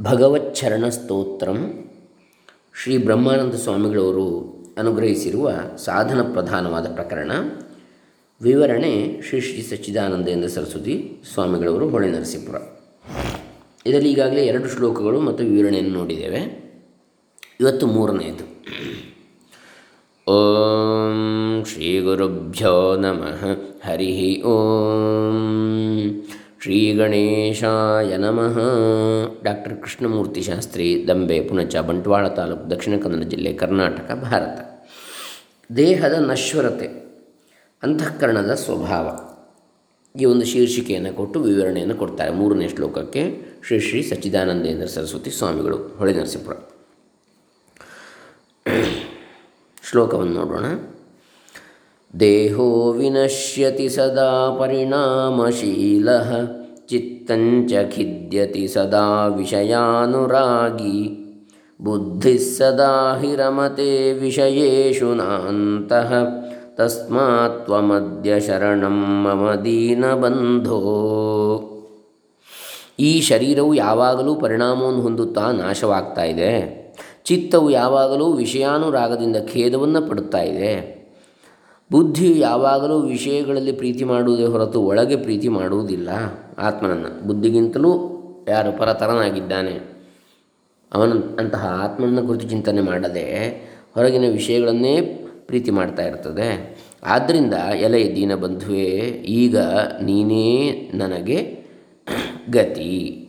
ಭಗವಚ್ಚರಣ ಸ್ತೋತ್ರಂ ಶ್ರೀ ಬ್ರಹ್ಮಾನಂದ ಸ್ವಾಮಿಗಳವರು ಅನುಗ್ರಹಿಸಿರುವ ಸಾಧನ ಪ್ರಧಾನವಾದ ಪ್ರಕರಣ. ವಿವರಣೆ ಶ್ರೀ ಶ್ರೀ ಸಚ್ಚಿದಾನಂದೇಂದ್ರ ಸರಸ್ವತಿ ಸ್ವಾಮಿಗಳವರು ಹೊಳೆ ನರಸೀಪುರ. ಇದರಲ್ಲಿ ಈಗಾಗಲೇ ಎರಡು ಶ್ಲೋಕಗಳು ಮತ್ತು ವಿವರಣೆಯನ್ನು ನೋಡಿದ್ದೇವೆ. ಇವತ್ತು ಮೂರನೆಯದು. ಓಂ ಶ್ರೀ ಗುರುಭ್ಯೋ ನಮಃ ಹರಿ ಓಂ. ಶ್ರೀ ಗಣೇಶಾಯ ನಮಃ. ಡಾಕ್ಟರ್ ಕೃಷ್ಣಮೂರ್ತಿ ಶಾಸ್ತ್ರಿ, ದಂಬೆ, ಪುಣಚ, ಬಂಟ್ವಾಳ ತಾಲೂಕು, ದಕ್ಷಿಣ ಕನ್ನಡ ಜಿಲ್ಲೆ, ಕರ್ನಾಟಕ, ಭಾರತ. ದೇಹದ ನಶ್ವರತೆ, ಅಂತಃಕರಣದ ಸ್ವಭಾವ. ಈ ಒಂದು ಶೀರ್ಷಿಕೆಯನ್ನು ಕೊಟ್ಟು ವಿವರಣೆಯನ್ನು ಕೊಡ್ತಾರೆ ಮೂರನೇ ಶ್ಲೋಕಕ್ಕೆ ಶ್ರೀ ಶ್ರೀ ಸಚ್ಚಿದಾನಂದೇಂದ್ರ ಸರಸ್ವತಿ ಸ್ವಾಮಿಗಳು ಹೊಳೆ ನರಸೀಪುರ ಶ್ಲೋಕವನ್ನು ನೋಡೋಣ. ದೇಹೋ ವಿನಶ್ಯತಿ ಸದಾ ಪರಿಣಾಮಶೀಲ ಚಿತ್ತಂಚ ಖಿದ್ಯತಿ ಸದಾ ವಿಷಯಾನುರಾಗಿ. ಬುದ್ಧಿ ಸದಾ ಹಿರಮತೆ ವಿಷಯೇಷು ನಾಂತಃ, ತಸ್ಮಾತ್ ತ್ವಮದ್ಯ ಶರಣಂ ಮಮ ದೀನಬಂಧೋ ಈ ಶರೀರವು ಯಾವಾಗಲೂ ಪರಿಣಾಮವನ್ನು ಹೊಂದುತ್ತಾ ನಾಶವಾಗ್ತಾ ಇದೆ. ಚಿತ್ತವು ಯಾವಾಗಲೂ ವಿಷಯಾನುರಾಗದಿಂದ ಖೇದವನ್ನು ಪಡುತ್ತಾ ಇದೆ. ಬುದ್ಧಿಯು ಯಾವಾಗಲೂ ವಿಷಯಗಳಲ್ಲಿ ಪ್ರೀತಿ ಮಾಡುವುದೇ ಹೊರತು ಒಳಗೆ ಪ್ರೀತಿ ಮಾಡುವುದಿಲ್ಲ. ಆತ್ಮನನ್ನು. ಬುದ್ಧಿಗಿಂತಲೂ ಯಾರು ಪರತರನಾಗಿದ್ದಾನೆ, ಅವನ ಅಂತಹ ಆತ್ಮನ ಕುರಿತು ಚಿಂತನೆ ಮಾಡದೆ ಹೊರಗಿನ ವಿಷಯಗಳನ್ನೇ ಪ್ರೀತಿ ಮಾಡ್ತಾ ಇರ್ತದೆ. ಆದ್ದರಿಂದ ಎಲೆ ದೀನ ಬಂಧುವೇ ಈಗ ನೀನೇ ನನಗೆ ಗತಿ.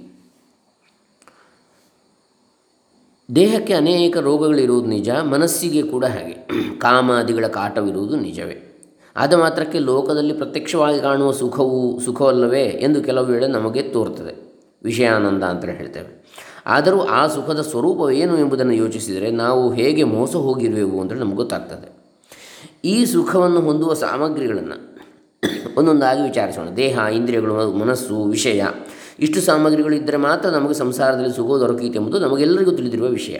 ದೇಹಕ್ಕೆ ಅನೇಕ ರೋಗಗಳಿರುವುದು ನಿಜ, ಮನಸ್ಸಿಗೆ ಕೂಡ ಹಾಗೆ. ಕಾಮಾದಿಗಳ ಕಾಟವಿರುವುದು ನಿಜವೇ. ಆದ ಮಾತ್ರಕ್ಕೆ ಲೋಕದಲ್ಲಿ ಪ್ರತ್ಯಕ್ಷವಾಗಿ ಕಾಣುವ ಸುಖವು ಸುಖವಲ್ಲವೇ ಎಂದು ಕೆಲವು ವೇಳೆ ನಮಗೆ ತೋರ್ತದೆ. ವಿಷಯಾನಂದ ಅಂತ ಹೇಳ್ತೇವೆ. ಆದರೂ ಆ ಸುಖದ ಸ್ವರೂಪವೇನು ಎಂಬುದನ್ನು ಯೋಚಿಸಿದರೆ ನಾವು ಹೇಗೆ ಮೋಸ ಹೋಗಿರುವೆವು ಅಂತ ನಮಗೆ ಗೊತ್ತಾಗ್ತದೆ. ಈ ಸುಖವನ್ನು ಹೊಂದುವ ಸಾಮಗ್ರಿಗಳನ್ನು ಒಂದೊಂದಾಗಿ ವಿಚಾರಿಸೋಣ. ದೇಹ, ಇಂದ್ರಿಯಗಳು, ಮನಸ್ಸು, ವಿಷಯ. ಇಷ್ಟು ಸಾಮಗ್ರಿಗಳು ಇದ್ದರೆ ಮಾತ್ರ ನಮಗೆ ಸಂಸಾರದಲ್ಲಿ ಸುಖ ದೊರಕೀತೆ ಎಂಬುದು ನಮಗೆಲ್ಲರಿಗೂ ತಿಳಿದಿರುವ ವಿಷಯ.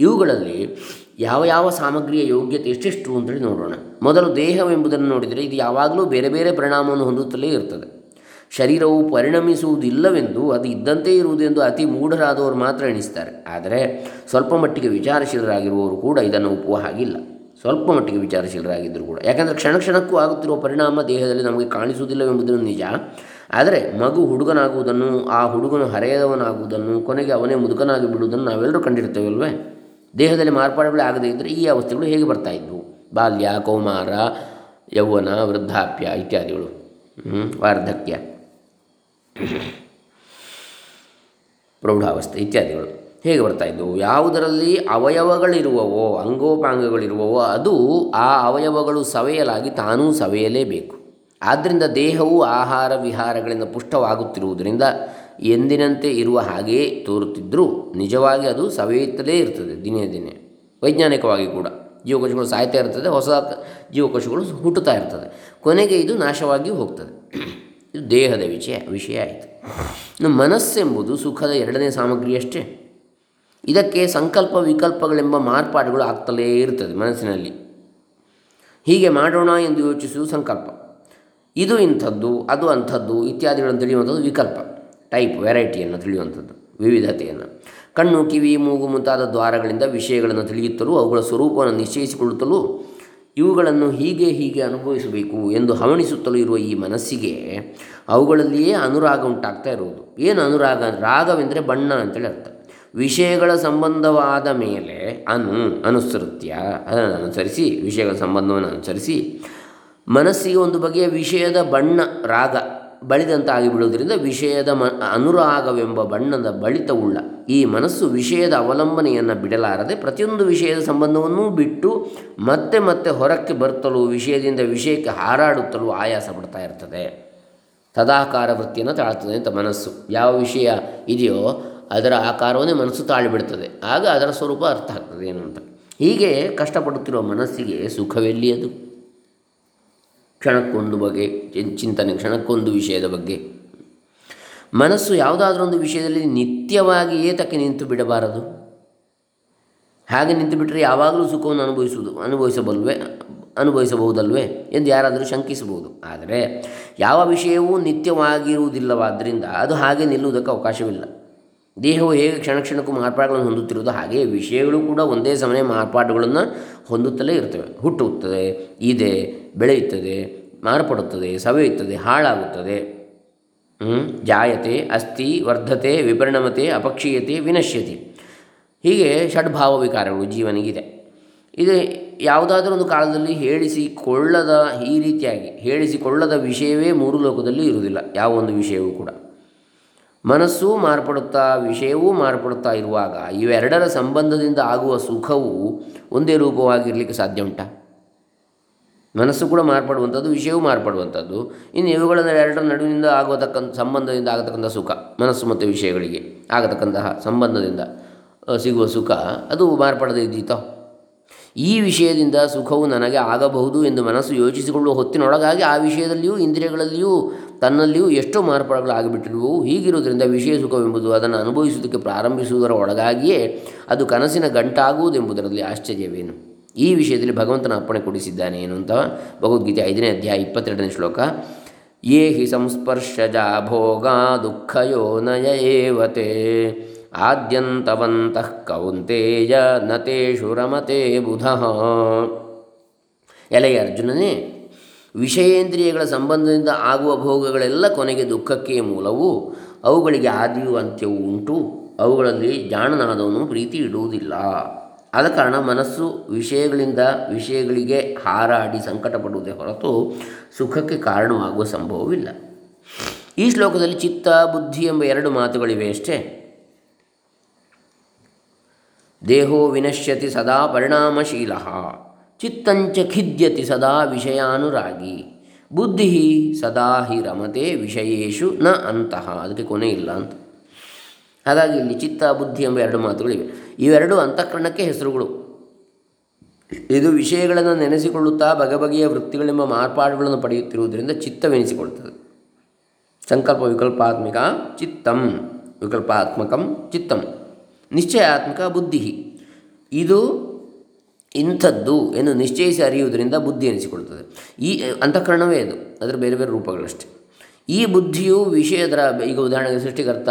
ಇವುಗಳಲ್ಲಿ ಯಾವ ಯಾವ ಸಾಮಗ್ರಿಯ ಯೋಗ್ಯತೆ ಎಷ್ಟೆಷ್ಟು ಅಂತೇಳಿ ನೋಡೋಣ. ಮೊದಲು ದೇಹವೆಂಬುದನ್ನು ನೋಡಿದರೆ ಇದು ಯಾವಾಗಲೂ ಬೇರೆ ಬೇರೆ ಪರಿಣಾಮವನ್ನು ಹೊಂದುತ್ತಲೇ ಇರ್ತದೆ. ಶರೀರವು ಪರಿಣಮಿಸುವುದಿಲ್ಲವೆಂದು ಅದು ಇದ್ದಂತೆ ಇರುವುದೆಂದು ಅತಿ ಮೂಢರಾದವರು ಮಾತ್ರ ಎಣಿಸ್ತಾರೆ. ಆದರೆ ಸ್ವಲ್ಪ ಮಟ್ಟಿಗೆ ವಿಚಾರಶೀಲರಾಗಿರುವವರು ಕೂಡ ಇದನ್ನು ಒಪ್ಪುವ ಹಾಗಿಲ್ಲ. ಸ್ವಲ್ಪ ಮಟ್ಟಿಗೆ ವಿಚಾರಶೀಲರಾಗಿದ್ದರೂ ಕೂಡ. ಯಾಕಂದರೆ ಕ್ಷಣ ಕ್ಷಣಕ್ಕೂ ಆಗುತ್ತಿರುವ ಪರಿಣಾಮ ದೇಹದಲ್ಲಿ ನಮಗೆ ಕಾಣಿಸುವುದಿಲ್ಲವೆಂಬುದನ್ನು ನಿಜ. ಆದರೆ ಮಗು ಹುಡುಗನಾಗುವುದನ್ನು, ಆ ಹುಡುಗನು ಹರೆಯದವನಾಗುವುದನ್ನು, ಕೊನೆಗೆ ಅವನೇ ಮುದುಕನಾಗಿ ಬಿಡುವುದನ್ನು ನಾವೆಲ್ಲರೂ ಕಂಡಿರ್ತೇವಲ್ವೇ ದೇಹದಲ್ಲಿ ಮಾರ್ಪಾಡುಗಳೇ ಆಗದೇ ಇದ್ದರೆ ಈ ಅವಸ್ಥೆಗಳು ಹೇಗೆ ಬರ್ತಾ ಇದ್ವು? ಬಾಲ್ಯ, ಕೌಮಾರ, ಯೌವನ, ವೃದ್ಧಾಪ್ಯ ಇತ್ಯಾದಿಗಳು. ವಾರ್ಧಕ್ಯ, ಪ್ರೌಢಾವಸ್ಥೆ ಇತ್ಯಾದಿಗಳು. ಹೇಗೆ ಬರ್ತಾ ಇದ್ದವು ಯಾವುದರಲ್ಲಿ ಅವಯವಗಳಿರುವವೋ, ಅಂಗೋಪಾಂಗಗಳಿರುವವೋ, ಅದು ಆ ಅವಯವಗಳು ಸವೆಯಲಾಗಿ ತಾನೂ ಸವೆಯಲೇಬೇಕು. ಆದ್ದರಿಂದ ದೇಹವು ಆಹಾರ ವಿಹಾರಗಳಿಂದ ಪುಷ್ಟವಾಗುತ್ತಿರುವುದರಿಂದ ಎಂದಿನಂತೆ ಇರುವ ಹಾಗೆಯೇ ತೋರುತ್ತಿದ್ದರೂ ನಿಜವಾಗಿ ಅದು ಸವೆಯುತ್ತಲೇ ಇರ್ತದೆ ದಿನೇ ದಿನೇ. ವೈಜ್ಞಾನಿಕವಾಗಿ ಕೂಡ ಜೀವಕೋಶಗಳು ಸಾಯ್ತಾ ಇರ್ತದೆ, ಹೊಸ ಜೀವಕೋಶಗಳು ಹುಟ್ಟುತ್ತಾ ಇರ್ತದೆ. ಕೊನೆಗೆ ಇದು ನಾಶವಾಗಿ ಹೋಗ್ತದೆ. ಇದು ದೇಹದ ವಿಷಯ ವಿಷಯ ಆಯಿತು. ಮನಸ್ಸೆಂಬುದು ಸುಖದ ಎರಡನೇ ಸಾಮಗ್ರಿಯಷ್ಟೇ. ಇದಕ್ಕೆ ಸಂಕಲ್ಪ ವಿಕಲ್ಪಗಳೆಂಬ ಮಾರ್ಪಾಡುಗಳು ಆಗ್ತಲೇ ಇರ್ತದೆ ಮನಸ್ಸಿನಲ್ಲಿ. ಹೀಗೆ ಮಾಡೋಣ ಎಂದು ಯೋಚಿಸುವುದು ಸಂಕಲ್ಪ. ಇದು ಇಂಥದ್ದು, ಅದು ಅಂಥದ್ದು ಇತ್ಯಾದಿಗಳನ್ನು ತಿಳಿಯುವಂಥದ್ದು ವಿಕಲ್ಪ ಟೈಪ್ ವೆರೈಟಿಯನ್ನು ತಿಳಿಯುವಂಥದ್ದು, ವಿವಿಧತೆಯನ್ನು. ಕಣ್ಣು, ಕಿವಿ, ಮೂಗು ಮುಂತಾದ ದ್ವಾರಗಳಿಂದ ವಿಷಯಗಳನ್ನು ತಿಳಿಯುತ್ತಲೂ, ಅವುಗಳ ಸ್ವರೂಪವನ್ನು ನಿಶ್ಚಯಿಸಿಕೊಳ್ಳುತ್ತಲೂ ಇವುಗಳನ್ನು ಹೀಗೆ ಹೀಗೆ ಅನುಭವಿಸಬೇಕು ಎಂದು ಹವಣಿಸುತ್ತಲೂ ಇರುವ ಈ ಮನಸ್ಸಿಗೆ ಅವುಗಳಲ್ಲಿಯೇ ಅನುರಾಗ ಉಂಟಾಗ್ತಾ ಇರುವುದು. ಏನು ಅನುರಾಗ? ರಾಗವೆಂದರೆ ಬಣ್ಣ ಅಂತೇಳಿ ಅರ್ಥ. ವಿಷಯಗಳ ಸಂಬಂಧವಾದ ಮೇಲೆ ಅನು, ಅನುಸೃತ್ಯ, ಅದನ್ನು ಅನುಸರಿಸಿ, ವಿಷಯಗಳ ಸಂಬಂಧವನ್ನು ಅನುಸರಿಸಿ ಮನಸ್ಸಿಗೆ ಒಂದು ಬಗೆಯ ವಿಷಯದ ಬಣ್ಣ, ರಾಗ ಬಳಿದಂತಾಗಿ ಬಿಡುವುದರಿಂದ ವಿಷಯದ ಮ, ಅನುರಾಗವೆಂಬ ಬಣ್ಣದ ಬಳಿತವುಳ್ಳ ಈ ಮನಸ್ಸು ವಿಷಯದ ಅವಲಂಬನೆಯನ್ನು ಬಿಡಲಾರದೆ ಪ್ರತಿಯೊಂದು ವಿಷಯದ ಸಂಬಂಧವನ್ನೂ ಬಿಟ್ಟು ಮತ್ತೆ ಮತ್ತೆ ಹೊರಕ್ಕೆ ಬರ್ತಲೂ ವಿಷಯದಿಂದ ವಿಷಯಕ್ಕೆ ಹಾರಾಡುತ್ತಲೂ ಆಯಾಸ ಪಡ್ತಾ ಇರ್ತದೆ. ತದಾಕಾರ ವೃತ್ತಿಯನ್ನು ತಾಳ್ತದೆ ಅಂತ ಮನಸ್ಸು. ಯಾವ ವಿಷಯ ಇದೆಯೋ ಅದರ ಆಕಾರವನ್ನೇ ಮನಸ್ಸು ತಾಳಿಬಿಡ್ತದೆ. ಆಗ ಅದರ ಸ್ವರೂಪ ಅರ್ಥ ಆಗ್ತದೆ ಏನು ಅಂತ ಹೀಗೆ ಕಷ್ಟಪಡುತ್ತಿರುವ ಮನಸ್ಸಿಗೆ ಸುಖವೆಲ್ಲಿ ಅದು ಕ್ಷಣಕ್ಕೊಂದು ಬಗೆ ಚಿಂತನೆ ಕ್ಷಣಕ್ಕೊಂದು ವಿಷಯದ ಬಗ್ಗೆ. ಮನಸ್ಸು ಯಾವುದಾದ್ರೊಂದು ವಿಷಯದಲ್ಲಿ ನಿತ್ಯವಾಗಿ ಏತಕ್ಕೆ ನಿಂತು ಬಿಡಬಾರದು. ಹಾಗೆ ನಿಂತು ಬಿಟ್ಟರೆ ಯಾವಾಗಲೂ ಸುಖವನ್ನು ಅನುಭವಿಸುವುದು, ಅನುಭವಿಸಬಲ್ವೆ, ಅನುಭವಿಸಬಹುದಲ್ವೇ ಎಂದು ಯಾರಾದರೂ ಶಂಕಿಸಬಹುದು. ಆದರೆ ಯಾವ ವಿಷಯವೂ ನಿತ್ಯವಾಗಿರುವುದಿಲ್ಲವಾದ್ದರಿಂದ ಅದು ಹಾಗೆ ನಿಲ್ಲುವುದಕ್ಕೆ ಅವಕಾಶವಿಲ್ಲ. ದೇಹವು ಹೇಗೆ ಕ್ಷಣ ಕ್ಷಣಕ್ಕೂ ಮಾರ್ಪಾಡುಗಳನ್ನು ಹೊಂದುತ್ತಿರುವುದು ಹಾಗೆಯೇ ವಿಷಯಗಳು ಕೂಡ ಒಂದೇ ಸಮಯ ಮಾರ್ಪಾಡುಗಳನ್ನು ಹೊಂದುತ್ತಲೇ ಇರ್ತವೆ ಹುಟ್ಟುತ್ತದೆ, ಇದೆ, ಬೆಳೆಯುತ್ತದೆ, ಮಾರ್ಪಡುತ್ತದೆ, ಸವೆಯುತ್ತದೆ, ಹಾಳಾಗುತ್ತದೆ. ಜಾಯತೆ, ಅಸ್ಥಿ, ವರ್ಧತೆ, ವಿಪರಿಣಮತೆ, ಅಪಕ್ಷೀಯತೆ, ವಿನಶ್ಯತೆ. ಹೀಗೆ ಷಡ್ಭಾವ ವಿಕಾರಗಳು ಜೀವನಿಗಿದೆ ಇದು ಯಾವುದಾದ್ರೂ ಒಂದು ಕಾಲದಲ್ಲಿ ಹೇಳಿಸಿಕೊಳ್ಳದ ಈ ರೀತಿಯಾಗಿ, ಹೇಳಿಸಿಕೊಳ್ಳದ ವಿಷಯವೇ ಮೂರು ಲೋಕದಲ್ಲಿ ಇರುವುದಿಲ್ಲ, ಯಾವ ಒಂದು ವಿಷಯವೂ ಕೂಡ. ಮನಸ್ಸು ಮಾರ್ಪಡುತ್ತಾ, ವಿಷಯವೂ ಮಾರ್ಪಡುತ್ತಾ ಇರುವಾಗ ಇವೆರಡರ ಸಂಬಂಧದಿಂದ ಆಗುವ ಸುಖವು ಒಂದೇ ರೂಪವಾಗಿರಲಿಕ್ಕೆ ಸಾಧ್ಯ ಉಂಟಾ? ಮನಸ್ಸು ಕೂಡ ಮಾರ್ಪಡುವಂಥದ್ದು, ವಿಷಯವೂ ಮಾರ್ಪಡುವಂಥದ್ದು. ಇನ್ನು ಇವುಗಳ ಎರಡರ ನಡುವಿನಿಂದ ಆಗುವತಕ್ಕಂಥ ಸಂಬಂಧದಿಂದ ಆಗತಕ್ಕಂಥ ಸುಖ, ಮನಸ್ಸು ಮತ್ತು ವಿಷಯಗಳಿಗೆ ಆಗತಕ್ಕಂತಹ ಸಂಬಂಧದಿಂದ ಸಿಗುವ ಸುಖ, ಅದು ಮಾರ್ಪಡದೇ ಇದ್ದೀತೋ? ಈ ವಿಷಯದಿಂದ ಸುಖವು ನನಗೆ ಆಗಬಹುದು ಎಂದು ಮನಸ್ಸು ಯೋಚಿಸಿಕೊಳ್ಳುವ ಹೊತ್ತಿನೊಳಗಾಗಿ ಆ ವಿಷಯದಲ್ಲಿಯೂ, ಇಂದ್ರಿಯಗಳಲ್ಲಿಯೂ ತನ್ನಲ್ಲಿಯೂ ಎಷ್ಟೋ ಮಾರ್ಪಾಡುಗಳು ಆಗಿಬಿಟ್ಟಿರುವು ಹೀಗಿರುವುದರಿಂದ ವಿಷಯ ಸುಖವೆಂಬುದು ಅದನ್ನು ಅನುಭವಿಸುವುದಕ್ಕೆ ಪ್ರಾರಂಭಿಸುವುದರ ಒಳಗಾಗಿಯೇ ಅದು ಕನಸಿನ ಗಂಟಾಗುವುದೆಂಬುದರಲ್ಲಿ ಆಶ್ಚರ್ಯವೇನು. ಈ ವಿಷಯದಲ್ಲಿ ಭಗವಂತನ ಅಪ್ಪಣೆ ಕೊಡಿಸಿದ್ದಾನೆ ಏನು ಅಂತ ಭಗವದ್ಗೀತೆ ಐದನೇ ಅಧ್ಯಾಯ ಇಪ್ಪತ್ತೆರಡನೇ ಶ್ಲೋಕ. ಯೇ ಹಿ ಸಂಸ್ಪರ್ಶಜ ಭೋಗ ದುಃಖಯೋ ನಯ ಏವತೆ. ಆದ್ಯಂತವಂತಃ ಕೌಂತೇಯ ನತೇಷು ರಮತೆ ಬುಧ. ಎಲೆಯ ಅರ್ಜುನನೇ ವಿಷಯೇಂದ್ರಿಯಗಳ ಸಂಬಂಧದಿಂದ ಆಗುವ ಭೋಗಗಳೆಲ್ಲ ಕೊನೆಗೆ ದುಃಖಕ್ಕೆ ಮೂಲವು. ಅವುಗಳಿಗೆ ಆದಿಯು ಅಂತ್ಯವೂ ಉಂಟು. ಅವುಗಳಲ್ಲಿ ಜಾಣನಾದವನು ಪ್ರೀತಿ ಇಡುವುದಿಲ್ಲ. ಆದ ಕಾರಣ ಮನಸ್ಸು ವಿಷಯಗಳಿಂದ ವಿಷಯಗಳಿಗೆ ಹಾರಾಡಿ ಸಂಕಟ ಪಡುವುದೇ ಹೊರತು ಸುಖಕ್ಕೆ ಕಾರಣವಾಗುವ ಸಂಭವವಿಲ್ಲ. ಈ ಶ್ಲೋಕದಲ್ಲಿ ಚಿತ್ತ, ಬುದ್ಧಿ ಎಂಬ ಎರಡು ಮಾತುಗಳಿವೆ ಅಷ್ಟೇ. ದೇಹೋ ವಿನಶ್ಯತಿ ಸದಾ ಪರಿಣಾಮಶೀಲ. ಚಿತ್ತಂಚ ಖಿದ್ಯತಿ ಸದಾ ವಿಷಯಾನುರಾಗಿ. ಬುದ್ಧಿ ಸದಾ ಹಿ ರಮತೆ ವಿಷಯೇಶು ನ ಅಂತಹ ಅದಕ್ಕೆ ಕೊನೆ ಇಲ್ಲ ಅಂತ. ಹಾಗಾಗಿ ಇಲ್ಲಿ ಚಿತ್ತ, ಬುದ್ಧಿ ಎಂಬ ಎರಡು ಮಾತುಗಳಿವೆ. ಇವೆರಡು ಅಂತಃಕರಣಕ್ಕೆ ಹೆಸರುಗಳು. ಇದು ವಿಷಯಗಳನ್ನು ನೆನೆಸಿಕೊಳ್ಳುತ್ತಾ ಬಗೆಬಗೆಯ ವೃತ್ತಿಗಳೆಂಬ ಮಾರ್ಪಾಡುಗಳನ್ನು ಪಡೆಯುತ್ತಿರುವುದರಿಂದ ಚಿತ್ತವೆನಿಸಿಕೊಳ್ಳುತ್ತದೆ. ಸಂಕಲ್ಪ ವಿಕಲ್ಪಾತ್ಮಿಕ ಚಿತ್ತಂ, ವಿಕಲ್ಪಾತ್ಮಕಂ ಚಿತ್ತಂ. ನಿಶ್ಚಯಾತ್ಮಕ ಬುದ್ಧಿ. ಇದು ಇಂಥದ್ದು ಎಂದು ನಿಶ್ಚಯಿಸಿ ಅರಿಯುವುದರಿಂದ ಬುದ್ಧಿ ಎನಿಸಿಕೊಳ್ಳುತ್ತದೆ. ಈ ಅಂತಃಕರಣವೇ ಅದು. ಅದರ ಬೇರೆ ಬೇರೆ ರೂಪಗಳಷ್ಟೇ. ಈ ಬುದ್ಧಿಯು ವಿಷಯದರ ಈಗ ಉದಾಹರಣೆಗೆ ಸೃಷ್ಟಿಕರ್ತ,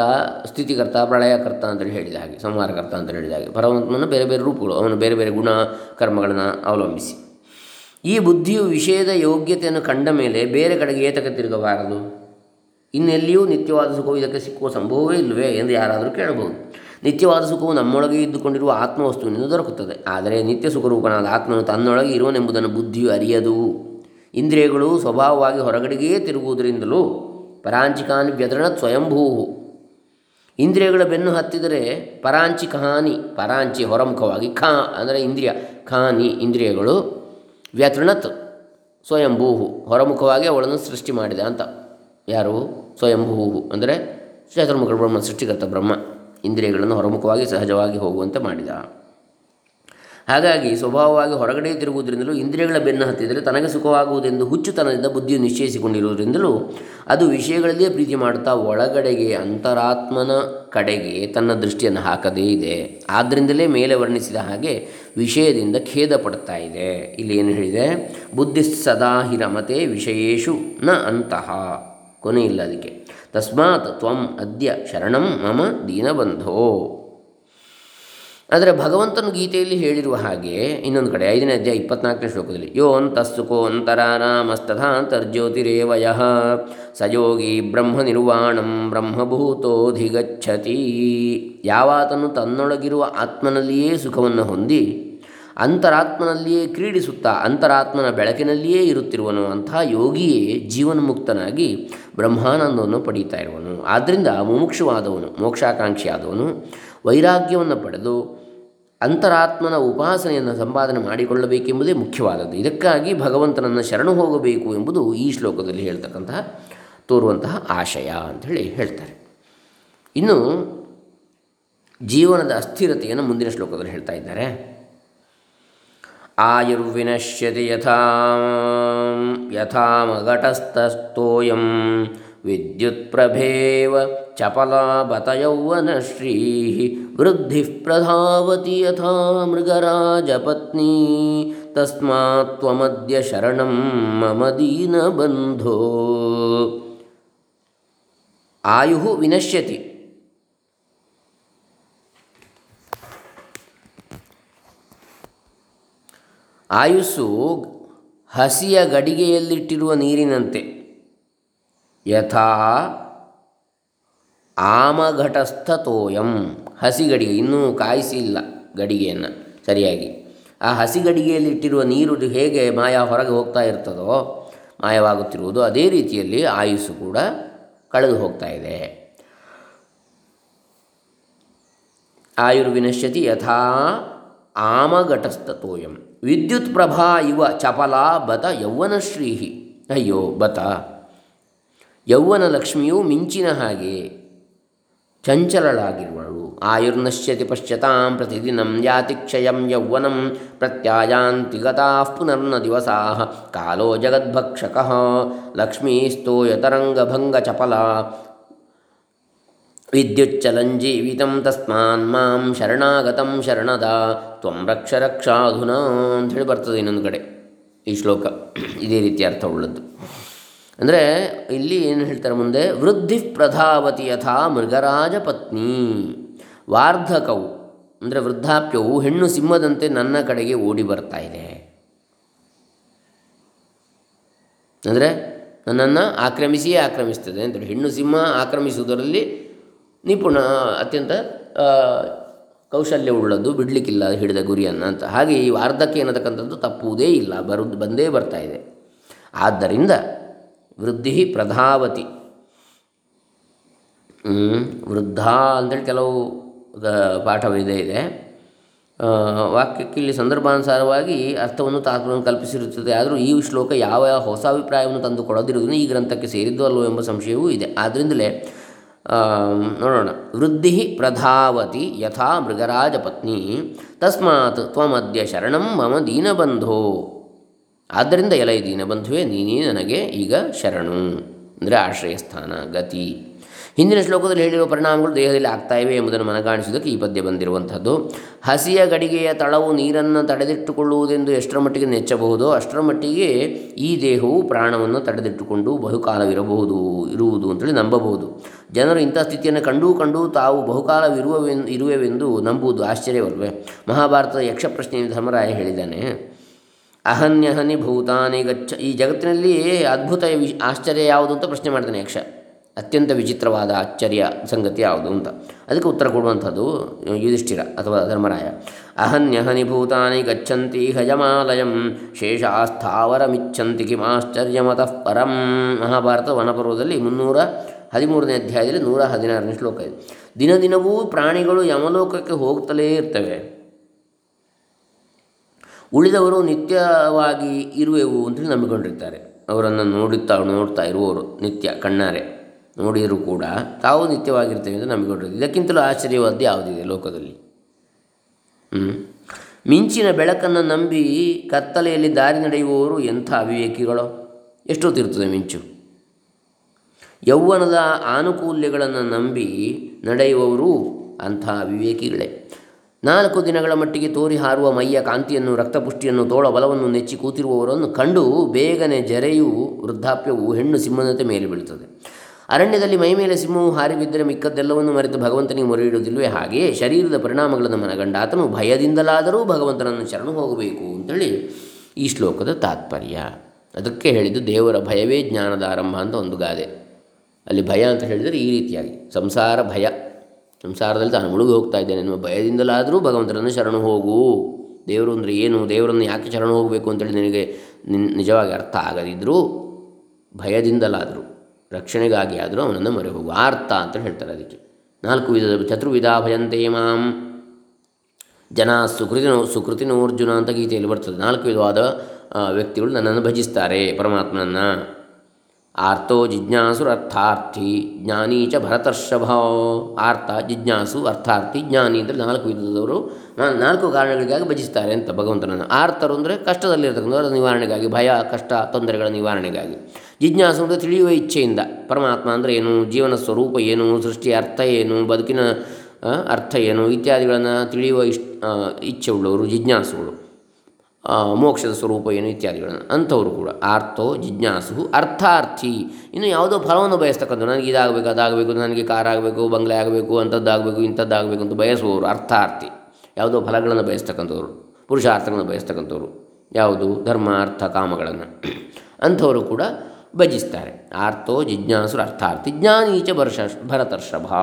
ಸ್ಥಿತಿಕರ್ತ, ಪ್ರಳಯಕರ್ತ ಅಂತೇಳಿ ಹೇಳಿದ ಹಾಗೆ, ಸಂಹಾರಕರ್ತ ಅಂತ ಹೇಳಿದ ಹಾಗೆ, ಪರಮಾತ್ಮನ ಬೇರೆ ಬೇರೆ ರೂಪಗಳು, ಅವನು ಬೇರೆ ಬೇರೆ ಗುಣ ಕರ್ಮಗಳನ್ನು ಅವಲಂಬಿಸಿ. ಈ ಬುದ್ಧಿಯು ವಿಷಯದ ಯೋಗ್ಯತೆಯನ್ನು ಕಂಡ ಮೇಲೆ ಬೇರೆ ಕಡೆಗೆ ಏತಕ್ಕೆ ತಿರುಗಬಾರದು? ಇನ್ನೆಲ್ಲಿಯೂ ನಿತ್ಯವಾದ ಸುಖವು ಇದಕ್ಕೆ ಸಿಕ್ಕುವ ಸಂಭವವೇ ಇಲ್ಲವೇ ಎಂದು ಯಾರಾದರೂ ಕೇಳಬಹುದು. ನಿತ್ಯವಾದ ಸುಖವು ನಮ್ಮೊಳಗೆ ಇದ್ದುಕೊಂಡಿರುವ ಆತ್ಮವಸ್ತುವಿನಿಂದ ದೊರಕುತ್ತದೆ. ಆದರೆ ನಿತ್ಯ ಸುಖರೂಪನಾದ ಆತ್ಮನು ತನ್ನೊಳಗೆ ಇರುವನೆಂಬುದನ್ನು ಬುದ್ಧಿಯು ಅರಿಯದು. ಇಂದ್ರಿಯಗಳು ಸ್ವಭಾವವಾಗಿ ಹೊರಗಡೆಗೇ ತಿರುಗುವುದರಿಂದಲೂ ಪರಾಂಚಿಕಾನ್ ವ್ಯತರಣ ಸ್ವಯಂಭೂ ಇಂದ್ರಿಯಗಳ ಬೆನ್ನು ಹತ್ತಿದರೆ ಪರಾಂಚಿ ಕಹಾನಿ ಪರಾಂಚಿ ಹೊರಮುಖವಾಗಿ ಖಾ, ಅಂದರೆ ಇಂದ್ರಿಯ, ಖಾನಿ ಇಂದ್ರಿಯಗಳು ವ್ಯತೃಣತ್ ಸ್ವಯಂಭೂಹು, ಹೊರಮುಖವಾಗಿ ಅವಳನ್ನು ಸೃಷ್ಟಿ ಮಾಡಿದೆ ಅಂತ. ಯಾರು? ಸ್ವಯಂಭೂಹು, ಅಂದರೆ ಚತುರ್ಮುಖ ಬ್ರಹ್ಮ, ಸೃಷ್ಟಿಕರ್ತ ಬ್ರಹ್ಮ. ಇಂದ್ರಿಯಗಳನ್ನು ಹೊರಮುಖವಾಗಿ ಸಹಜವಾಗಿ ಹೋಗುವಂತೆ ಮಾಡಿದ. ಹಾಗಾಗಿ ಸ್ವಭಾವವಾಗಿ ಹೊರಗಡೆ ತಿರುಗುವುದರಿಂದಲೂ, ಇಂದ್ರಿಯಗಳ ಬೆನ್ನು ಹತ್ತಿದರೆ ತನಗೆ ಸುಖವಾಗುವುದೆಂದು ಹುಚ್ಚುತನದಿಂದ ಬುದ್ಧಿಯು ನಿಶ್ಚಯಿಸಿಕೊಂಡಿರುವುದರಿಂದಲೂ, ಅದು ವಿಷಯಗಳಲ್ಲಿಯೇ ಪ್ರೀತಿ ಮಾಡುತ್ತಾ ಒಳಗಡೆಗೆ ಅಂತರಾತ್ಮನ ಕಡೆಗೆ ತನ್ನ ದೃಷ್ಟಿಯನ್ನು ಹಾಕದೇ ಇದೆ. ಆದ್ದರಿಂದಲೇ ಮೇಲೆ ವರ್ಣಿಸಿದ ಹಾಗೆ ವಿಷಯದಿಂದ ಖೇದ ಪಡ್ತಾ ಇದೆ. ಇಲ್ಲಿ ಏನು ಹೇಳಿದೆ? ಬುದ್ಧಿ ಸದಾ ಹಿರಮತೆ ವಿಷಯೇಶು ನ ಅಂತಹ ಕೊನೆಯಿಲ್ಲ ಅದಕ್ಕೆ. ತಸ್ಮಾತ್ ತ್ವಂ ಅದ್ಯ ಶರಣಂ ಮಮ ದೀನಬಂಧೋ. ಆದರೆ ಭಗವಂತನು ಗೀತೆಯಲ್ಲಿ ಹೇಳಿರುವ ಹಾಗೆ ಇನ್ನೊಂದು ಕಡೆ, ಐದನೇ ಅಧ್ಯಾಯ ಇಪ್ಪತ್ನಾಲ್ಕನೇ ಶ್ಲೋಕದಲ್ಲಿ ಯೋ ಅಂತಸ್ತುಕೋ ಅಂತರಾರಾಮಸ್ತಥಾಂತರ್ಜ್ಯೋತಿರೇವಯ ಸಯೋಗಿ ಬ್ರಹ್ಮ ನಿರ್ವಾಣಂ ಬ್ರಹ್ಮಭೂತೋಧಿಗಚ್ಚತಿ ಯಾವಾತನು ತನ್ನೊಳಗಿರುವ ಆತ್ಮನಲ್ಲಿಯೇ ಸುಖವನ್ನು ಹೊಂದಿ ಅಂತರಾತ್ಮನಲ್ಲಿಯೇ ಕ್ರೀಡಿಸುತ್ತಾ ಅಂತರಾತ್ಮನ ಬೆಳಕಿನಲ್ಲಿಯೇ ಇರುತ್ತಿರುವನು. ಅಂತಹ ಯೋಗಿಯೇ ಜೀವನ್ಮುಕ್ತನಾಗಿ ಬ್ರಹ್ಮಾನಂದವನ್ನು ಪಡೀತಾ ಇರುವನು. ಆದ್ದರಿಂದ ಮುಮುಕ್ಷವಾದವನು, ಮೋಕ್ಷಾಕಾಂಕ್ಷಿಯಾದವನು, ವೈರಾಗ್ಯವನ್ನು ಪಡೆದು ಅಂತರಾತ್ಮನ ಉಪಾಸನೆಯನ್ನು ಸಂಪಾದನೆ ಮಾಡಿಕೊಳ್ಳಬೇಕೆಂಬುದೇ ಮುಖ್ಯವಾದದ್ದು. ಇದಕ್ಕಾಗಿ ಭಗವಂತನನ್ನು ಶರಣು ಹೋಗಬೇಕು ಎಂಬುದು ಈ ಶ್ಲೋಕದಲ್ಲಿ ಹೇಳ್ತಕ್ಕಂತಹ ತೋರುವಂತಹ ಆಶಯ ಅಂಥೇಳಿ ಹೇಳ್ತಾರೆ. ಇನ್ನು ಜೀವನದ ಅಸ್ಥಿರತೆಯನ್ನು ಮುಂದಿನ ಶ್ಲೋಕದಲ್ಲಿ ಹೇಳ್ತಾ ಇದ್ದಾರೆ. ಆಯುರ್ವಿನಶ್ಯತಿ ಯಥಾ ಯಥಾಮಘಟಸ್ಥಸ್ತೋಯಂ ವಿದ್ಯುತ್ಪ್ರಭೇವ ಚಪಲಾಬತಯೌವನಶ್ರೀ ವೃದ್ಧಿ ಪ್ರಧಾವತಿ ಯಥಾ ಮೃಗರಾಜಪತ್ನೀ ತಸ್ಮಾತ್ ತ್ವಮದ್ಯ ಶರಣಂ ಮಮ ದೀನಬಂಧೋ ಆಯು ವಿನಶ್ಯತಿ ಆಯುಸ್ಸು ಹಸಿಯ ಗಡಿಗೆಯಲ್ಲಿಟ್ಟಿರುವ ನೀರಿನಂತೆ. ಯಥಾ ಆಮಘಟಸ್ಥ ತೋಯಂ ಹಸಿ ಗಡಿಗೆ, ಇನ್ನೂ ಕಾಯಿಸಿಲ್ಲ ಗಡಿಗೆಯನ್ನು ಸರಿಯಾಗಿ. ಆ ಹಸಿ ಗಡಿಗೆಯಲ್ಲಿ ಇಟ್ಟಿರುವ ನೀರು ಹೇಗೆ ಮಾಯ ಹೊರಗೆ ಹೋಗ್ತಾ ಇರ್ತದೋ, ಮಾಯವಾಗುತ್ತಿರುವುದು ಅದೇ ರೀತಿಯಲ್ಲಿ ಆಯುಸ್ಸು ಕೂಡ ಕಳೆದು ಹೋಗ್ತಾ ಇದೆ. ಆಯುರ್ವಿನಶ್ಯತಿ ಯಥಾ ಆಮಘಟಸ್ಥ ತೋಯಂ ವಿದ್ಯುತ್ ಪ್ರಭಾ ಇವ ಚಪಲ ಬತ ಯೌವನಶ್ರೀಹಿ ಅಯ್ಯೋ, ಬತ. ಯೌವನ ಲಕ್ಷ್ಮಿಯು ಮಿಂಚಿನ ಹಾಗೆ ಚಂಚಲಳಾಗಿರುವಳು. ಆಯುರ್ನಶ್ಯತಿ ಪಶ್ಯತಾಂ ಪ್ರತಿದಿನಂ ಯಾತಿ ಕ್ಷಯಂ ಯೌವನಂ ಪ್ರತ್ಯಾಯಾಂತಿ ಗತಾ ಪುನರ್ನ ದಿವಸಾ ಕಾಲೋ ಜಗದ್ಭಕ್ಷಕ ಲಕ್ಷ್ಮೀಸ್ತೋಯತರಂಗಭಂಗ ಚಪಲ ವಿದ್ಯುಚ್ಚಲಂಜೀವಿತಂ ತಸ್ಮಾನ್ ಮಾಂ ಶರಣಾಗತಂ ಶರಣದ ತ್ವಂ ರಕ್ಷ ರಕ್ಷಾಧುನಾ ಅಂಥೇಳಿ ಬರ್ತದೆ ಇನ್ನೊಂದು ಕಡೆ ಈ ಶ್ಲೋಕ. ಇದೇ ರೀತಿ ಅರ್ಥವುಳ್ಳದ್ದು. ಅಂದರೆ ಇಲ್ಲಿ ಏನು ಹೇಳ್ತಾರೆ ಮುಂದೆ? ವೃದ್ಧಿ ಪ್ರಧಾವತಿ ಯಥಾ ಮೃಗರಾಜ ಪತ್ನಿ ವಾರ್ಧಕವು, ಅಂದರೆ ವೃದ್ಧಾಪ್ಯವು ಹೆಣ್ಣು ಸಿಂಹದಂತೆ ನನ್ನ ಕಡೆಗೆ ಓಡಿ ಬರ್ತಾ ಇದೆ. ಅಂದರೆ ನನ್ನನ್ನು ಆಕ್ರಮಿಸಿಯೇ ಆಕ್ರಮಿಸ್ತದೆ. ಅಂತೇಳಿ ಹೆಣ್ಣು ಸಿಂಹ ಆಕ್ರಮಿಸುವುದರಲ್ಲಿ ನಿಪುಣ ಅತ್ಯಂತ ಕೌಶಲ್ಯ ಕೌಶಲ್ಯವುಳ್ಳದ್ದು, ಬಿಡಲಿಕ್ಕಿಲ್ಲ ಹಿಡಿದ ಗುರಿಯನ್ನು ಅಂತ. ಹಾಗೆ ಈ ವಾರ್ಧಕ್ಯ ಏನತಕ್ಕಂಥದ್ದು ತಪ್ಪುವುದೇ ಇಲ್ಲ ಬರು ಬಂದೇ ಬರ್ತಾ ಇದೆ. ಆದ್ದರಿಂದ ವೃದ್ಧಿ ಪ್ರಧಾವತಿ. ವೃದ್ಧ ಅಂತೇಳಿ ಕೆಲವು ಪಾಠ ಪಾಠವಿದೆ ಇದೆ. ವಾಕ್ಯಕ್ಕೆ ಇಲ್ಲಿ ಸಂದರ್ಭಾನುಸಾರವಾಗಿ ಅರ್ಥವನ್ನು ತಾತ್ಪರ್ಯವನ್ನು ಕಲ್ಪಿಸಿರುತ್ತದೆ. ಆದರೂ ಈ ಶ್ಲೋಕ ಯಾವ ಯಾವ ಹೊಸ ಅಭಿಪ್ರಾಯವನ್ನು ತಂದು ಕೊಡದಿರುವುದನ್ನು ಈ ಗ್ರಂಥಕ್ಕೆ ಸೇರಿದ್ದು ಅಲ್ಲವೋ ಎಂಬ ಸಂಶಯವೂ ಇದೆ. ಆದ್ದರಿಂದಲೇ ನೋಡೋಣ. ವೃದ್ಧಿ ಪ್ರಧಾವತಿ ಯಥಾ ಮೃಗರಾಜ ಪತ್ನಿ ತಸ್ಮಾತ್ ತ್ವಮದ್ಯ ಶರಣಂ ಮಮ ದೀನಬಂಧೋ. ಆದ್ದರಿಂದ ಎಲೈ ದೀನಬಂಧುವೆ, ನೀನೇ ನನಗೆ ಈಗ ಶರಣು. ಅಂದರೆ ಆಶ್ರಯಸ್ಥಾನ, ಗತಿ. ಹಿಂದಿನ ಶ್ಲೋಕದಲ್ಲಿ ಹೇಳಿರುವ ಪರಿಣಾಮಗಳು ದೇಹದಲ್ಲಿ ಆಗ್ತಾ ಇವೆ ಎಂಬುದನ್ನು ಮನಗಾಣಿಸುವುದಕ್ಕೆ ಈ ಪದ್ಯ ಬಂದಿರುವಂಥದ್ದು. ಹಸಿಯ ಗಡಿಗೆಯ ತಳವು ನೀರನ್ನು ತಡೆದಿಟ್ಟುಕೊಳ್ಳುವುದೆಂದು ಎಷ್ಟರ ಮಟ್ಟಿಗೆ ನೆಚ್ಚಬಹುದೋ, ಅಷ್ಟರ ಮಟ್ಟಿಗೆ ಈ ದೇಹವು ಪ್ರಾಣವನ್ನು ತಡೆದಿಟ್ಟುಕೊಂಡು ಬಹುಕಾಲವಿರಬಹುದು, ಇರುವುದು ಅಂತೇಳಿ ನಂಬಬಹುದು. ಜನರು ಇಂಥ ಸ್ಥಿತಿಯನ್ನು ಕಂಡು ಕಂಡು ತಾವು ಬಹುಕಾಲವಿರುವವೆಂದು ಇರುವೆವೆಂದು ನಂಬುವುದು ಆಶ್ಚರ್ಯವಲ್ವೇ. ಮಹಾಭಾರತದ ಯಕ್ಷ ಪ್ರಶ್ನೆಯನ್ನು ಧರ್ಮರಾಯ ಹೇಳಿದ್ದಾನೆ, ಅಹನ್ಯಹನಿ ಭೂತಾನಿ ಗಚ್ಚ ಈ ಜಗತ್ತಿನಲ್ಲಿ ಅದ್ಭುತ ಆಶ್ಚರ್ಯ ಯಾವುದು ಅಂತ ಪ್ರಶ್ನೆ ಮಾಡ್ತಾನೆ ಯಕ್ಷ. ಅತ್ಯಂತ ವಿಚಿತ್ರವಾದ ಆಶ್ಚರ್ಯ ಸಂಗತಿ ಯಾವುದು ಅಂತ. ಅದಕ್ಕೆ ಉತ್ತರ ಕೊಡುವಂಥದ್ದು ಯುಧಿಷ್ಠಿರ ಅಥವಾ ಧರ್ಮರಾಯ. ಅಹನ್ಯಹನಿ ಭೂತಾನಿ ಗಚ್ಚಂತಿ ಹಜಮಾಲಯಂ ಶೇಷಾಸ್ಥಾವರಮಿಚ್ಛಂತಿ ಕಿಮಾಶ್ಚರ್ಯಮತಃ ಪರಂ. ಮಹಾಭಾರತ ವನಪರ್ವದಲ್ಲಿ ಮುನ್ನೂರ ಹದಿಮೂರನೇ ಅಧ್ಯಾಯದಲ್ಲಿ ನೂರ ಹದಿನಾರನೇ ಶ್ಲೋಕ ಇದೆ. ದಿನ ದಿನವೂ ಪ್ರಾಣಿಗಳು ಯಮಲೋಕಕ್ಕೆ ಹೋಗ್ತಲೇ ಇರ್ತವೆ. ಉಳಿದವರು ನಿತ್ಯವಾಗಿ ಇರುವೆವು ಅಂತೇಳಿ ನಂಬಿಕೊಂಡಿರ್ತಾರೆ. ಅವರನ್ನು ನೋಡುತ್ತಾ ನೋಡ್ತಾ ಇರುವವರು ನಿತ್ಯ ಕಣ್ಣಾರೆ. ನೋಡಿದರೂ ಕೂಡ ತಾವು ನಿತ್ಯವಾಗಿರ್ತೇವೆ ಅಂತ ನಂಬಿಕೊಂಡಿರ್ತಾರೆ ಇದಕ್ಕಿಂತಲೂ ಆಶ್ಚರ್ಯವಾದ್ದು ಯಾವುದಿದೆ ಲೋಕದಲ್ಲಿ? ಮಿಂಚಿನ ಬೆಳಕನ್ನು ನಂಬಿ ಕತ್ತಲೆಯಲ್ಲಿ ದಾರಿ ನಡೆಯುವವರು ಎಂಥ ಅವಿವೇಕಿಗಳು? ಎಷ್ಟೊತ್ತಿರ್ತದೆ ಮಿಂಚು. ಯೌವನದ ಆನುಕೂಲ್ಯಗಳನ್ನು ನಂಬಿ ನಡೆಯುವವರು ಅಂಥ ಅವಿವೇಕಿಗಳೇ. ನಾಲ್ಕು ದಿನಗಳ ಮಟ್ಟಿಗೆ ತೋರಿ ಹಾರುವ ಮೈಯ ಕಾಂತಿಯನ್ನು, ರಕ್ತಪುಷ್ಟಿಯನ್ನು, ತೋಳ ಬಲವನ್ನು ನೆಚ್ಚಿ ಕೂತಿರುವವರನ್ನು ಕಂಡು ಬೇಗನೆ ಜರೆಯು ವೃದ್ಧಾಪ್ಯವು ಹೆಣ್ಣು ಸಿಂಹದಂತೆ ಮೇಲೆ ಬೀಳುತ್ತದೆ. ಅರಣ್ಯದಲ್ಲಿ ಮೈಮೇಲೆ ಸಿಂಹವು ಹಾರಿ ಬಿದ್ದರೆ ಮಿಕ್ಕದ್ದೆಲ್ಲವನ್ನು ಮರೆತು ಭಗವಂತನಿಗೆ ಮೊರೆ ಇಡುವುದಿಲ್ಲವೇ ಹಾಗೆಯೇ ಶರೀರದ ಪರಿಣಾಮಗಳನ್ನು ಮನಗಂಡ ಆತನು ಭಯದಿಂದಲಾದರೂ ಭಗವಂತನನ್ನು ಶರಣು ಹೋಗಬೇಕು ಅಂತೇಳಿ ಈ ಶ್ಲೋಕದ ತಾತ್ಪರ್ಯ. ಅದಕ್ಕೆ ಹೇಳಿದ್ದು ದೇವರ ಭಯವೇ ಜ್ಞಾನದ ಆರಂಭ ಅಂತ ಒಂದು ಗಾದೆ. ಅಲ್ಲಿ ಭಯ ಅಂತ ಹೇಳಿದರೆ ಈ ರೀತಿಯಾಗಿ, ಸಂಸಾರ ಭಯ. ಸಂಸಾರದಲ್ಲಿ ತಾನು ಮುಳುಗಿ ಹೋಗ್ತಾ ಇದ್ದೇನೆ ಎನ್ನುವ ಭಯದಿಂದಲಾದರೂ ಭಗವಂತನನ್ನು ಶರಣು ಹೋಗು. ದೇವರು ಅಂದರೆ ಏನು? ದೇವರನ್ನು ಯಾಕೆ ಶರಣು ಹೋಗಬೇಕು ಅಂತೇಳಿ ನಿನಗೆ ನಿನ್ ನಿಜವಾಗಿ ಅರ್ಥ ಆಗದಿದ್ದರೂ ಭಯದಿಂದಲಾದರೂ. ರಕ್ಷಣೆಗಾಗಿ ಆದರೂ ಅವನನ್ನು ಮೊರೆ ಹೋಗು ಆರ್ತ ಅಂತ ಹೇಳ್ತಾರೆ ಅದಕ್ಕೆ. ನಾಲ್ಕು ವಿಧದ ಚತುರ್ವಿಧ ಭಯಂತೆ ಮಾಂ. ಜನ ಸುಕೃತಿನೋ, ಸುಕೃತಿನೋರ್ಜುನ ಅಂತ ಗೀತೆಯಲ್ಲಿ ಬರ್ತದೆ. ನಾಲ್ಕು ವಿಧವಾದ ವ್ಯಕ್ತಿಗಳು ನನ್ನನ್ನು ಭಜಿಸ್ತಾರೆ ಪರಮಾತ್ಮನನ್ನು. ಆರ್ತೋ ಜಿಜ್ಞಾಸು ಅರ್ಥಾರ್ಥಿ, ಜ್ಞಾನೀ ಚ ಭರತರ್ಷಭ. ಆರ್ತ, ಜಿಜ್ಞಾಸು ಅರ್ಥಾರ್ಥಿ, ಜ್ಞಾನಿ ಅಂದರೆ ನಾಲ್ಕು ವಿಧದವರು ನಾಲ್ಕು ಕಾರಣಗಳಿಗಾಗಿ ಭಜಿಸ್ತಾರೆ ಅಂತ ಭಗವಂತನನ್ನು. ಆರ್ತರು ಅಂದರೆ ಕಷ್ಟದಲ್ಲಿರ್ತಕ್ಕಂಥವ್ರ ನಿವಾರಣೆಗಾಗಿ, ಭಯ, ಕಷ್ಟ, ತೊಂದರೆಗಳ ನಿವಾರಣೆಗಾಗಿ. ಜಿಜ್ಞಾಸು ಅಂದರೆ ತಿಳಿಯುವ ಇಚ್ಛೆಯಿಂದ. ಪರಮಾತ್ಮ ಅಂದರೆ ಏನು? ಜೀವನ ಸ್ವರೂಪ ಏನು? ಸೃಷ್ಟಿಯ ಅರ್ಥ ಏನು? ಬದುಕಿನ ಅರ್ಥ ಏನು? ಇತ್ಯಾದಿಗಳನ್ನು ತಿಳಿಯುವ ಇಷ್ ಇಚ್ಛೆ ಉಳ್ಳವರು, ಜಿಜ್ಞಾಸುಗಳು. ಮೋಕ್ಷದ ಸ್ವರೂಪ ಏನು? ಇತ್ಯಾದಿಗಳನ್ನು. ಅಂಥವರು ಕೂಡ. ಆರ್ಥೋ ಜಿಜ್ಞಾಸು ಅರ್ಥಾರ್ಥಿ. ಇನ್ನು ಯಾವುದೋ ಫಲವನ್ನು ಬಯಸ್ತಕ್ಕಂಥ ನನಗೆ ಇದಾಗಬೇಕು, ಅದಾಗಬೇಕು, ನನಗೆ ಕಾರ್ ಆಗಬೇಕು ಬಂಗ್ಲೆ ಆಗಬೇಕು, ಅಂಥದ್ದಾಗಬೇಕು, ಇಂಥದ್ದಾಗಬೇಕು ಅಂತ ಬಯಸುವವರು ಅರ್ಥಾರ್ಥಿ. ಯಾವುದೋ ಫಲಗಳನ್ನು ಬಯಸ್ತಕ್ಕಂಥವ್ರು, ಪುರುಷಾರ್ಥಗಳನ್ನು ಬಯಸ್ತಕ್ಕಂಥವ್ರು. ಯಾವುದು? ಧರ್ಮ, ಅರ್ಥ, ಕಾಮಗಳನ್ನು. ಅಂಥವರು ಕೂಡ ಭಜಿಸ್ತಾರೆ. ಆರ್ತೋ ಜಿಜ್ಞಾಸುರ ಅರ್ಥಾರ್ಥಿ. ಜ್ಞಾನೀಚ ಭರಷ ಭರತರ್ಷಭ.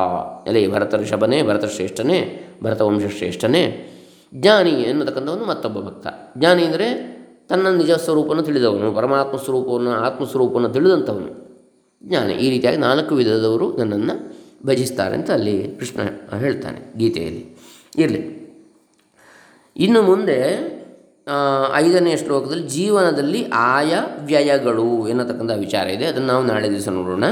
ಎಲೆ ಭರತರ್ಷಭನೇ, ಭರತಶ್ರೇಷ್ಠನೇ, ಭರತವಂಶಶ್ರೇಷ್ಠನೇ. ಜ್ಞಾನಿ ಎನ್ನತಕ್ಕಂಥವನು ಮತ್ತೊಬ್ಬ ಭಕ್ತ. ಜ್ಞಾನಿ ಅಂದರೆ ತನ್ನ ನಿಜ ಸ್ವರೂಪವನ್ನು ತಿಳಿದವನು, ಪರಮಾತ್ಮ ಸ್ವರೂಪವನ್ನು ಆತ್ಮಸ್ವರೂಪವನ್ನು ತಿಳಿದಂಥವನು. ಜ್ಞಾನಿ ಈ ರೀತಿಯಾಗಿ ನಾಲ್ಕು ವಿಧದವರು ನನ್ನನ್ನು ಭಜಿಸ್ತಾರೆ ಅಂತ ಅಲ್ಲಿ ಕೃಷ್ಣ ಹೇಳ್ತಾನೆ ಗೀತೆಯಲ್ಲಿ. ಇರಲಿ. ಇನ್ನು ಮುಂದೆ ಐದನೇ ಶ್ಲೋಕದಲ್ಲಿ ಜೀವನದಲ್ಲಿ ಆಯ ವ್ಯಯಗಳು ಎನ್ನತಕ್ಕಂಥ ವಿಚಾರ ಇದೆ. ಅದನ್ನು ನಾವು ನಾಳೆ ದಿವಸ ನೋಡೋಣ.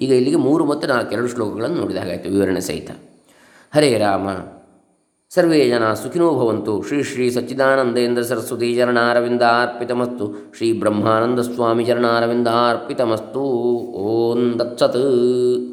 ಈಗ ಇಲ್ಲಿಗೆ ಮೂರು ಮತ್ತು ನಾಲ್ಕು, ಎರಡು ಶ್ಲೋಕಗಳನ್ನು ನೋಡಿದ ಹಾಗಾಯಿತು ವಿವರಣೆ ಸಹಿತ. ಹರೇ ರಾಮ. ಸರ್ವೇ ಜನ ಸುಖಿನೋ ಭವಂತು. ಶ್ರೀ ಶ್ರೀ ಸಚ್ಚಿದಾನಂದೇಂದ್ರ ಸರಸ್ವತಿ ಚರಣಾರವಿಂದಾರ್ಪಿತಮಸ್ತು ಶ್ರೀ ಬ್ರಹ್ಮಾನಂದ ಸ್ವಾಮಿ ಚರಣಾರವಿಂದಾರ್ಪಿತಮಸ್ತು ಓಂ ದತ್ಸತ್